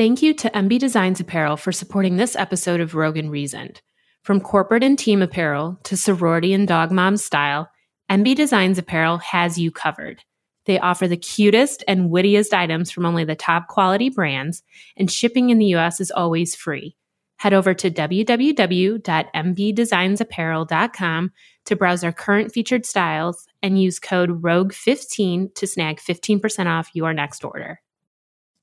Thank you to MB Designs Apparel for supporting this episode of Rogue & Reasoned. From corporate and team apparel to sorority and dog mom style, MB Designs Apparel has you covered. They offer the cutest and wittiest items from only the top quality brands, and shipping in the US is always free. Head over to www.mbdesignsapparel.com to browse our current featured styles and use code ROGUE15 to snag 15% off your next order.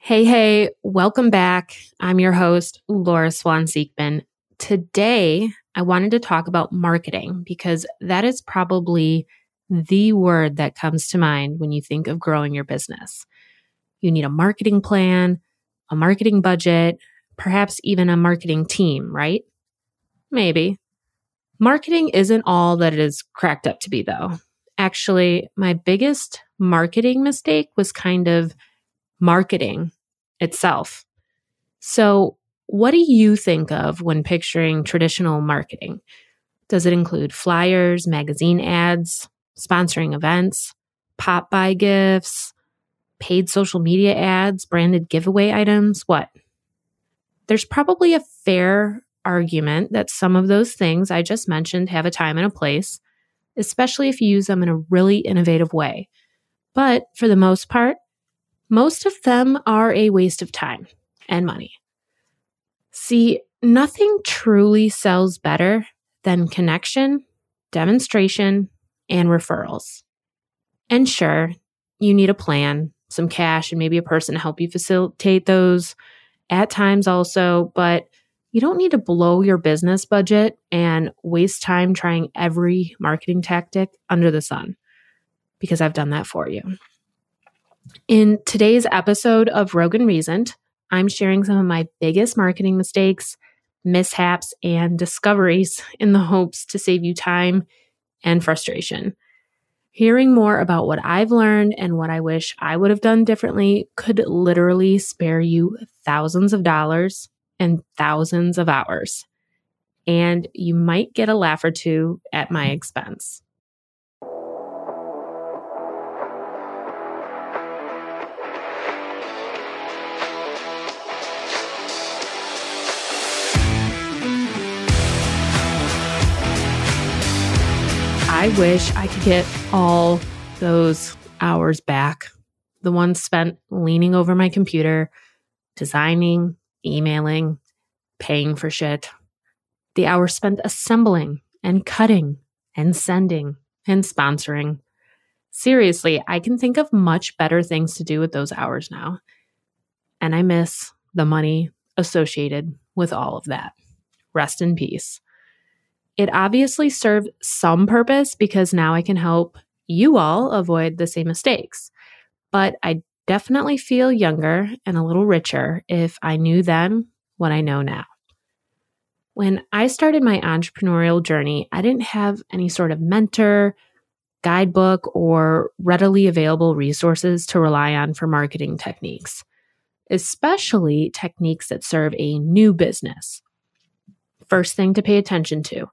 Hey, hey, welcome back. I'm your host, Laura Swan Siegman. Today, I wanted to talk about marketing because that is probably the word that comes to mind when you think of growing your business. You need a marketing plan, a marketing budget, perhaps even a marketing team, right? Maybe. Marketing isn't all that it is cracked up to be, though. Actually, my biggest marketing mistake was kind of marketing itself. So, what do you think of when picturing traditional marketing? Does it include flyers, magazine ads, sponsoring events, pop by gifts, paid social media ads, branded giveaway items? What? There's probably a fair argument that some of those things I just mentioned have a time and a place, especially if you use them in a really innovative way. But for the most part, most of them are a waste of time and money. See, nothing truly sells better than connection, demonstration, and referrals. And sure, you need a plan, some cash, and maybe a person to help you facilitate those at times also, but you don't need to blow your business budget and waste time trying every marketing tactic under the sun because I've done that for you. In today's episode of Rogue & Reasoned, I'm sharing some of my biggest marketing mistakes, mishaps, and discoveries in the hopes to save you time and frustration. Hearing more about what I've learned and what I wish I would have done differently could literally spare you thousands of dollars and thousands of hours. And you might get a laugh or two at my expense. I wish I could get all those hours back. The ones spent leaning over my computer, designing, emailing, paying for shit. The hours spent assembling and cutting and sending and sponsoring. Seriously, I can think of much better things to do with those hours now. And I miss the money associated with all of that. Rest in peace. It obviously served some purpose because now I can help you all avoid the same mistakes. But I definitely feel younger and a little richer if I knew then what I know now. When I started my entrepreneurial journey, I didn't have any sort of mentor, guidebook, or readily available resources to rely on for marketing techniques, especially techniques that serve a new business. First thing to pay attention to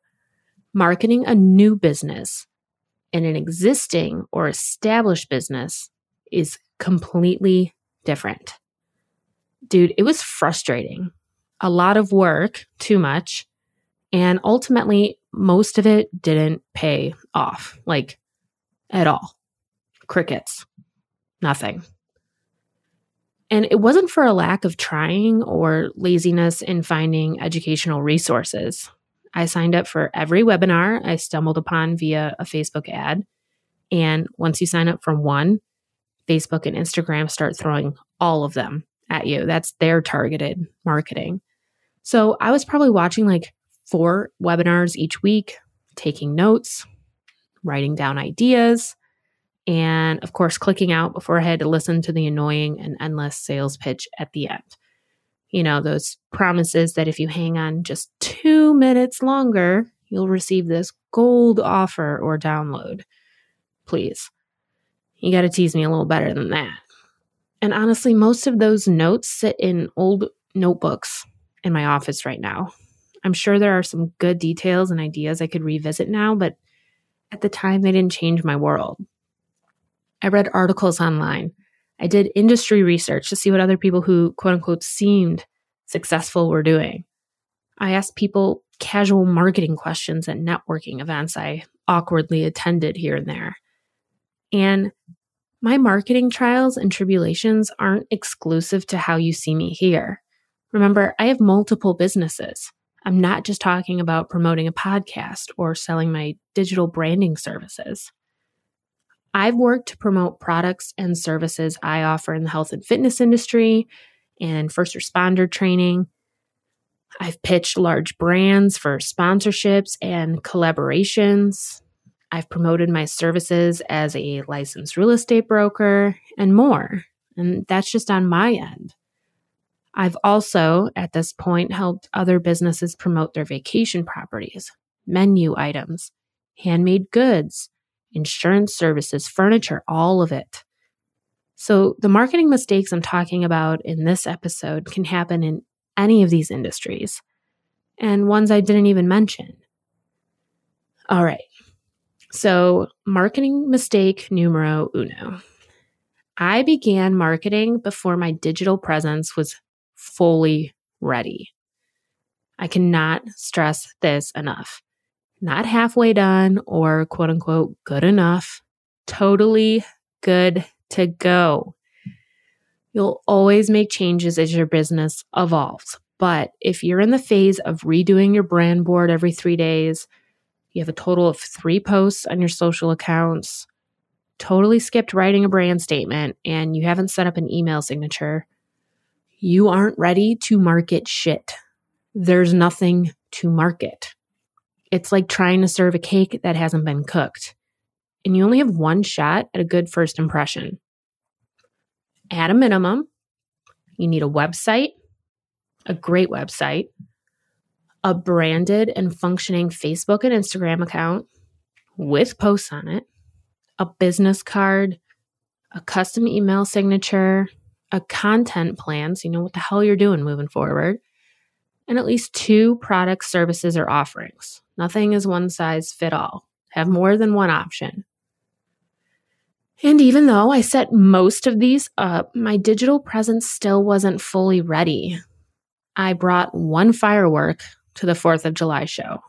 marketing a new business in an existing or established business is completely different. Dude, it was frustrating. A lot of work, too much. And ultimately, most of it didn't pay off, like at all. Crickets, nothing. And it wasn't for a lack of trying or laziness in finding educational resources. I signed up for every webinar I stumbled upon via a Facebook ad. And once you sign up for one, Facebook and Instagram start throwing all of them at you. That's their targeted marketing. So I was probably watching like four webinars each week, taking notes, writing down ideas, and of course, clicking out before I had to listen to the annoying and endless sales pitch at the end you know, those promises that if you hang on just two minutes longer, you'll receive this gold offer or download. Please. You got to tease me a little better than that. And honestly, most of those notes sit in old notebooks in my office right now. I'm sure there are some good details and ideas I could revisit now, but at the time, they didn't change my world. I read articles online I did industry research to see what other people who quote unquote seemed successful were doing. I asked people casual marketing questions at networking events I awkwardly attended here and there. And my marketing trials and tribulations aren't exclusive to how you see me here. Remember, I have multiple businesses. I'm not just talking about promoting a podcast or selling my digital branding services. I've worked to promote products and services I offer in the health and fitness industry and first responder training. I've pitched large brands for sponsorships and collaborations. I've promoted my services as a licensed real estate broker and more. And that's just on my end. I've also, at this point, helped other businesses promote their vacation properties, menu items, handmade goods, insurance services, furniture, all of it. So, the marketing mistakes I'm talking about in this episode can happen in any of these industries, and ones I didn't even mention. All right. So, marketing mistake numero uno. I began marketing before my digital presence was fully ready. I cannot stress this enough not halfway done or quote unquote good enough, totally good to go. You'll always make changes as your business evolves. But if you're in the phase of redoing your brand board every three days, you have a total of three posts on your social accounts, totally skipped writing a brand statement, and you haven't set up an email signature, you aren't ready to market shit. There's nothing to market. It's like trying to serve a cake that hasn't been cooked. And you only have one shot at a good first impression. At a minimum, you need a website, a great website, a branded and functioning Facebook and Instagram account with posts on it, a business card, a custom email signature, a content plan so you know what the hell you're doing moving forward, and at least two products, services, or offerings. Nothing is one size fit all. Have more than one option. And even though I set most of these up, my digital presence still wasn't fully ready. I brought one firework to the 4th of July show.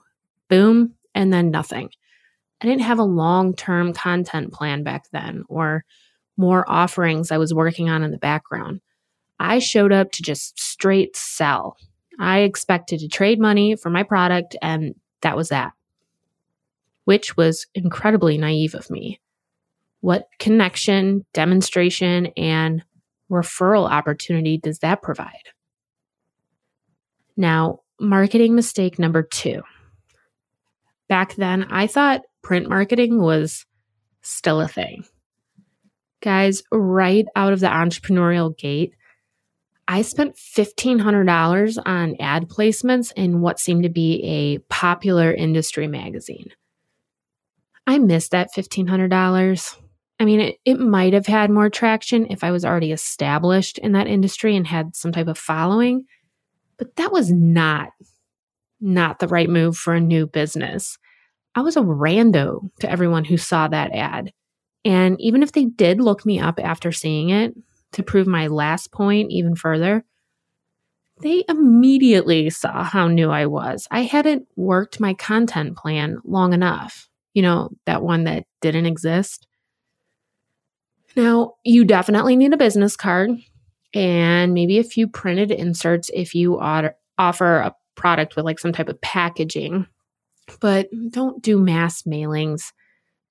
Boom, and then nothing. I didn't have a long term content plan back then or more offerings I was working on in the background. I showed up to just straight sell. I expected to trade money for my product, and that was that, which was incredibly naive of me. What connection, demonstration, and referral opportunity does that provide? Now, marketing mistake number two. Back then, I thought print marketing was still a thing. Guys, right out of the entrepreneurial gate, I spent $1,500 on ad placements in what seemed to be a popular industry magazine. I missed that $1,500. I mean, it, it might have had more traction if I was already established in that industry and had some type of following, but that was not not the right move for a new business. I was a rando to everyone who saw that ad. And even if they did look me up after seeing it, to prove my last point even further, they immediately saw how new I was. I hadn't worked my content plan long enough. You know, that one that didn't exist. Now, you definitely need a business card and maybe a few printed inserts if you offer a product with like some type of packaging. But don't do mass mailings.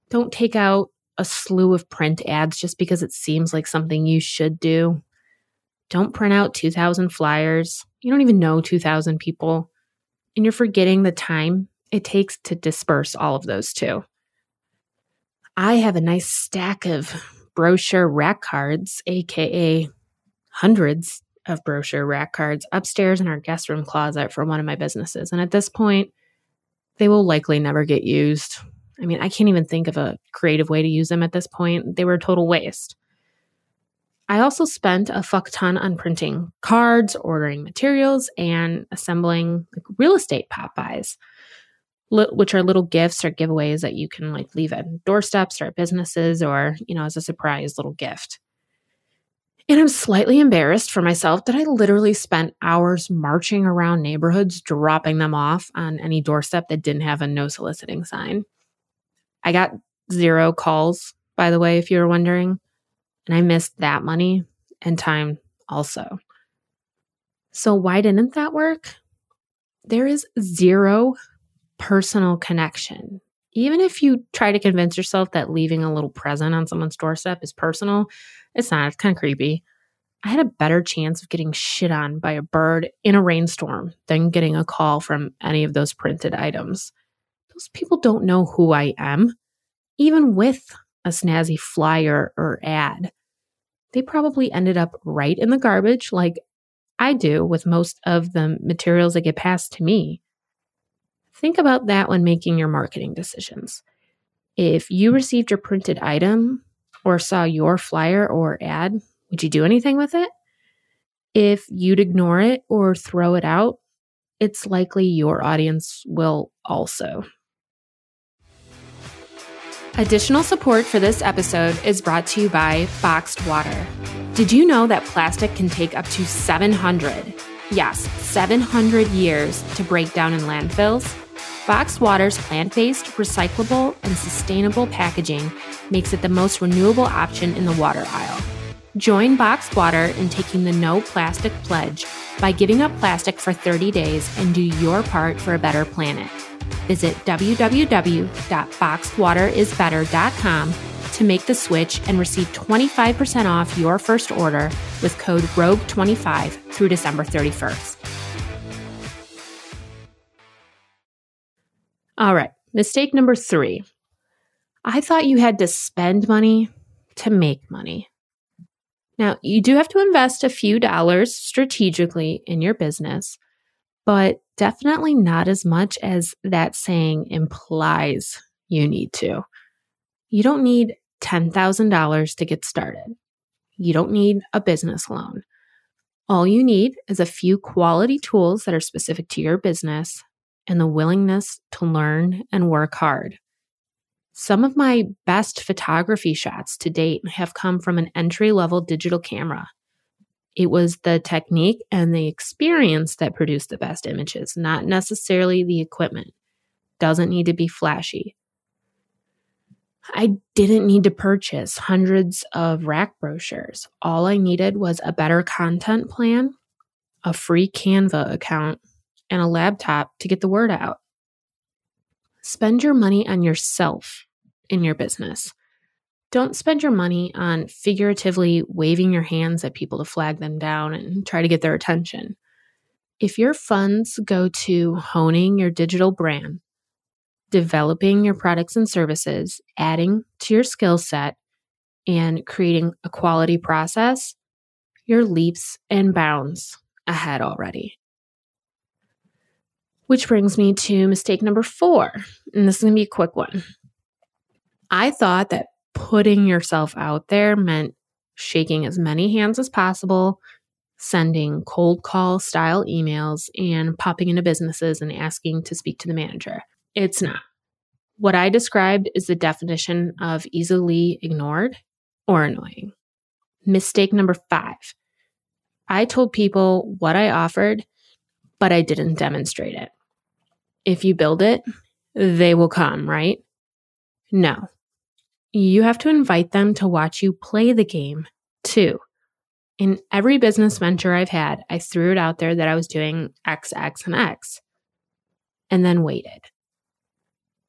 Don't take out a slew of print ads just because it seems like something you should do. Don't print out 2,000 flyers. You don't even know 2,000 people. And you're forgetting the time it takes to disperse all of those too. I have a nice stack of brochure rack cards, aka hundreds of brochure rack cards, upstairs in our guest room closet for one of my businesses. And at this point, they will likely never get used. I mean, I can't even think of a creative way to use them at this point. They were a total waste. I also spent a fuck ton on printing cards, ordering materials, and assembling like, real estate pop buys, li- which are little gifts or giveaways that you can like leave at doorsteps or at businesses or, you know, as a surprise little gift. And I'm slightly embarrassed for myself that I literally spent hours marching around neighborhoods, dropping them off on any doorstep that didn't have a no soliciting sign. I got zero calls, by the way, if you were wondering. And I missed that money and time also. So, why didn't that work? There is zero personal connection. Even if you try to convince yourself that leaving a little present on someone's doorstep is personal, it's not. It's kind of creepy. I had a better chance of getting shit on by a bird in a rainstorm than getting a call from any of those printed items. Those people don't know who I am, even with a snazzy flyer or ad. They probably ended up right in the garbage, like I do with most of the materials that get passed to me. Think about that when making your marketing decisions. If you received your printed item or saw your flyer or ad, would you do anything with it? If you'd ignore it or throw it out, it's likely your audience will also. Additional support for this episode is brought to you by Boxed Water. Did you know that plastic can take up to 700, yes, 700 years to break down in landfills? Boxed Water's plant based, recyclable, and sustainable packaging makes it the most renewable option in the water aisle. Join Boxed Water in taking the no plastic pledge by giving up plastic for 30 days and do your part for a better planet. Visit www.boxedwaterisbetter.com to make the switch and receive 25% off your first order with code ROGUE25 through December 31st. All right, mistake number three. I thought you had to spend money to make money. Now, you do have to invest a few dollars strategically in your business, but definitely not as much as that saying implies you need to. You don't need $10,000 to get started. You don't need a business loan. All you need is a few quality tools that are specific to your business and the willingness to learn and work hard. Some of my best photography shots to date have come from an entry level digital camera. It was the technique and the experience that produced the best images, not necessarily the equipment. Doesn't need to be flashy. I didn't need to purchase hundreds of rack brochures. All I needed was a better content plan, a free Canva account, and a laptop to get the word out. Spend your money on yourself in your business. Don't spend your money on figuratively waving your hands at people to flag them down and try to get their attention. If your funds go to honing your digital brand, developing your products and services, adding to your skill set, and creating a quality process, you're leaps and bounds ahead already. Which brings me to mistake number four, and this is going to be a quick one. I thought that putting yourself out there meant shaking as many hands as possible, sending cold call style emails, and popping into businesses and asking to speak to the manager. It's not. What I described is the definition of easily ignored or annoying. Mistake number five I told people what I offered, but I didn't demonstrate it. If you build it, they will come, right? No. You have to invite them to watch you play the game too. In every business venture I've had, I threw it out there that I was doing X, X, and X, and then waited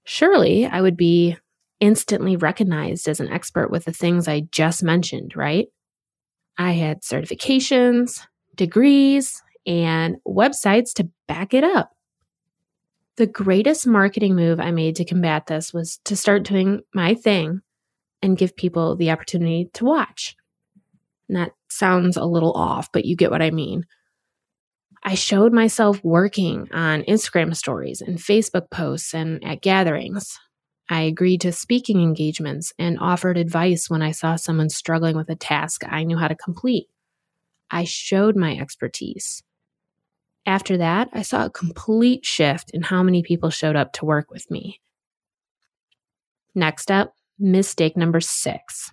surely I would be instantly recognized as an expert with the things I just mentioned, right? I had certifications, degrees, and websites to back it up. The greatest marketing move I made to combat this was to start doing my thing and give people the opportunity to watch. And that sounds a little off, but you get what I mean. I showed myself working on Instagram stories and Facebook posts and at gatherings. I agreed to speaking engagements and offered advice when I saw someone struggling with a task I knew how to complete. I showed my expertise. After that, I saw a complete shift in how many people showed up to work with me. Next up, mistake number six.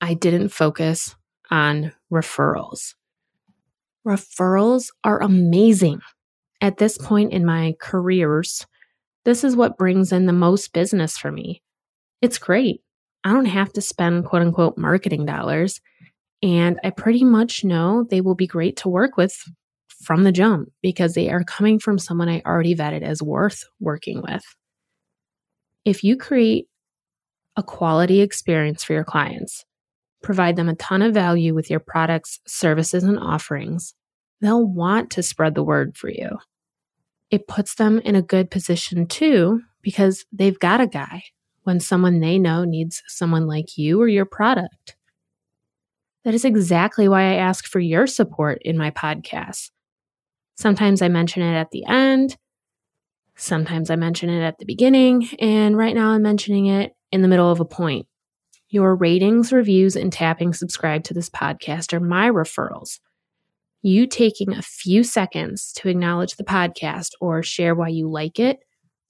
I didn't focus on referrals. Referrals are amazing. At this point in my careers, this is what brings in the most business for me. It's great. I don't have to spend quote unquote marketing dollars. And I pretty much know they will be great to work with from the jump because they are coming from someone I already vetted as worth working with. If you create a quality experience for your clients, provide them a ton of value with your products, services, and offerings, they'll want to spread the word for you. It puts them in a good position too because they've got a guy when someone they know needs someone like you or your product. That is exactly why I ask for your support in my podcast. Sometimes I mention it at the end, sometimes I mention it at the beginning, and right now I'm mentioning it in the middle of a point. Your ratings, reviews, and tapping subscribe to this podcast are my referrals. You taking a few seconds to acknowledge the podcast or share why you like it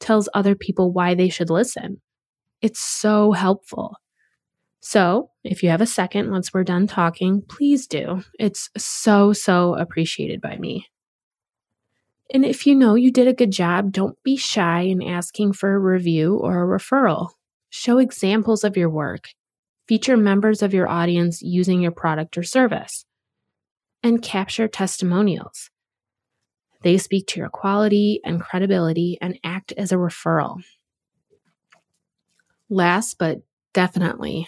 tells other people why they should listen. It's so helpful. So, if you have a second once we're done talking, please do. It's so, so appreciated by me. And if you know you did a good job, don't be shy in asking for a review or a referral. Show examples of your work. Feature members of your audience using your product or service. And capture testimonials. They speak to your quality and credibility and act as a referral. Last but definitely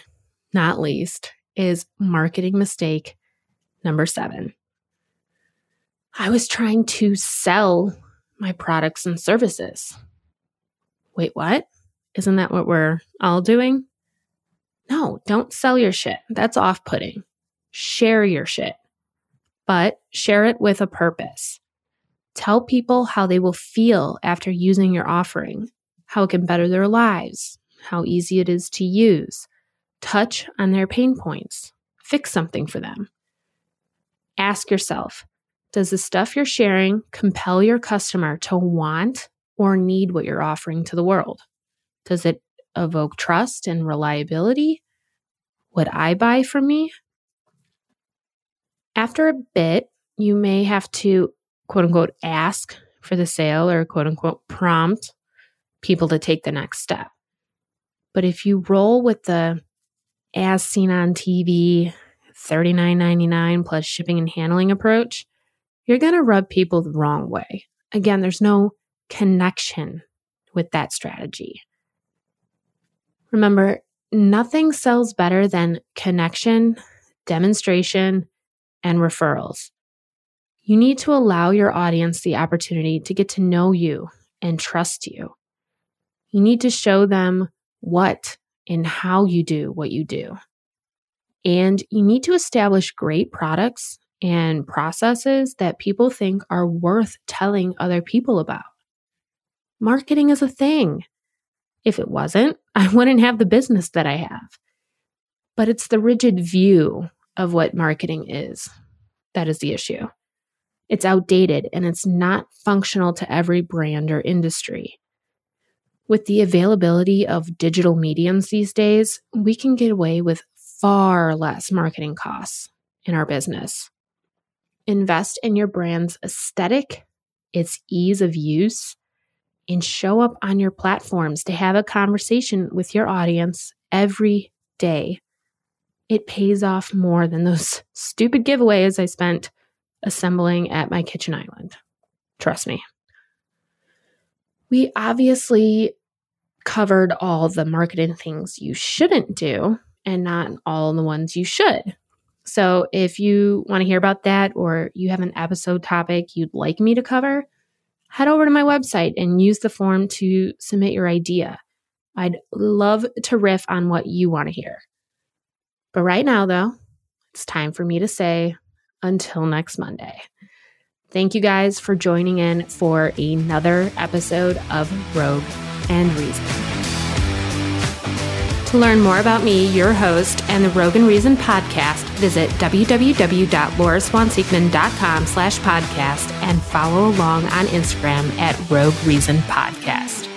not least, is marketing mistake number seven. I was trying to sell my products and services. Wait, what? Isn't that what we're all doing? No, don't sell your shit. That's off putting. Share your shit, but share it with a purpose. Tell people how they will feel after using your offering, how it can better their lives, how easy it is to use, touch on their pain points, fix something for them. Ask yourself Does the stuff you're sharing compel your customer to want or need what you're offering to the world? Does it evoke trust and reliability? Would I buy from me? After a bit, you may have to quote unquote ask for the sale or quote unquote prompt people to take the next step. But if you roll with the as seen on TV, $39.99 plus shipping and handling approach, you're going to rub people the wrong way. Again, there's no connection with that strategy. Remember, nothing sells better than connection, demonstration, and referrals. You need to allow your audience the opportunity to get to know you and trust you. You need to show them what and how you do what you do. And you need to establish great products and processes that people think are worth telling other people about. Marketing is a thing. If it wasn't, I wouldn't have the business that I have. But it's the rigid view of what marketing is that is the issue. It's outdated and it's not functional to every brand or industry. With the availability of digital mediums these days, we can get away with far less marketing costs in our business. Invest in your brand's aesthetic, its ease of use, and show up on your platforms to have a conversation with your audience every day. It pays off more than those stupid giveaways I spent assembling at my kitchen island. Trust me. We obviously covered all the marketing things you shouldn't do and not all the ones you should. So if you want to hear about that or you have an episode topic you'd like me to cover, head over to my website and use the form to submit your idea. I'd love to riff on what you want to hear. But right now, though, it's time for me to say until next Monday. Thank you guys for joining in for another episode of Rogue and Reason. To learn more about me, your host, and the Rogue and Reason podcast, visit www.lauraswansieckman.com slash podcast and follow along on Instagram at Rogue Reason Podcast.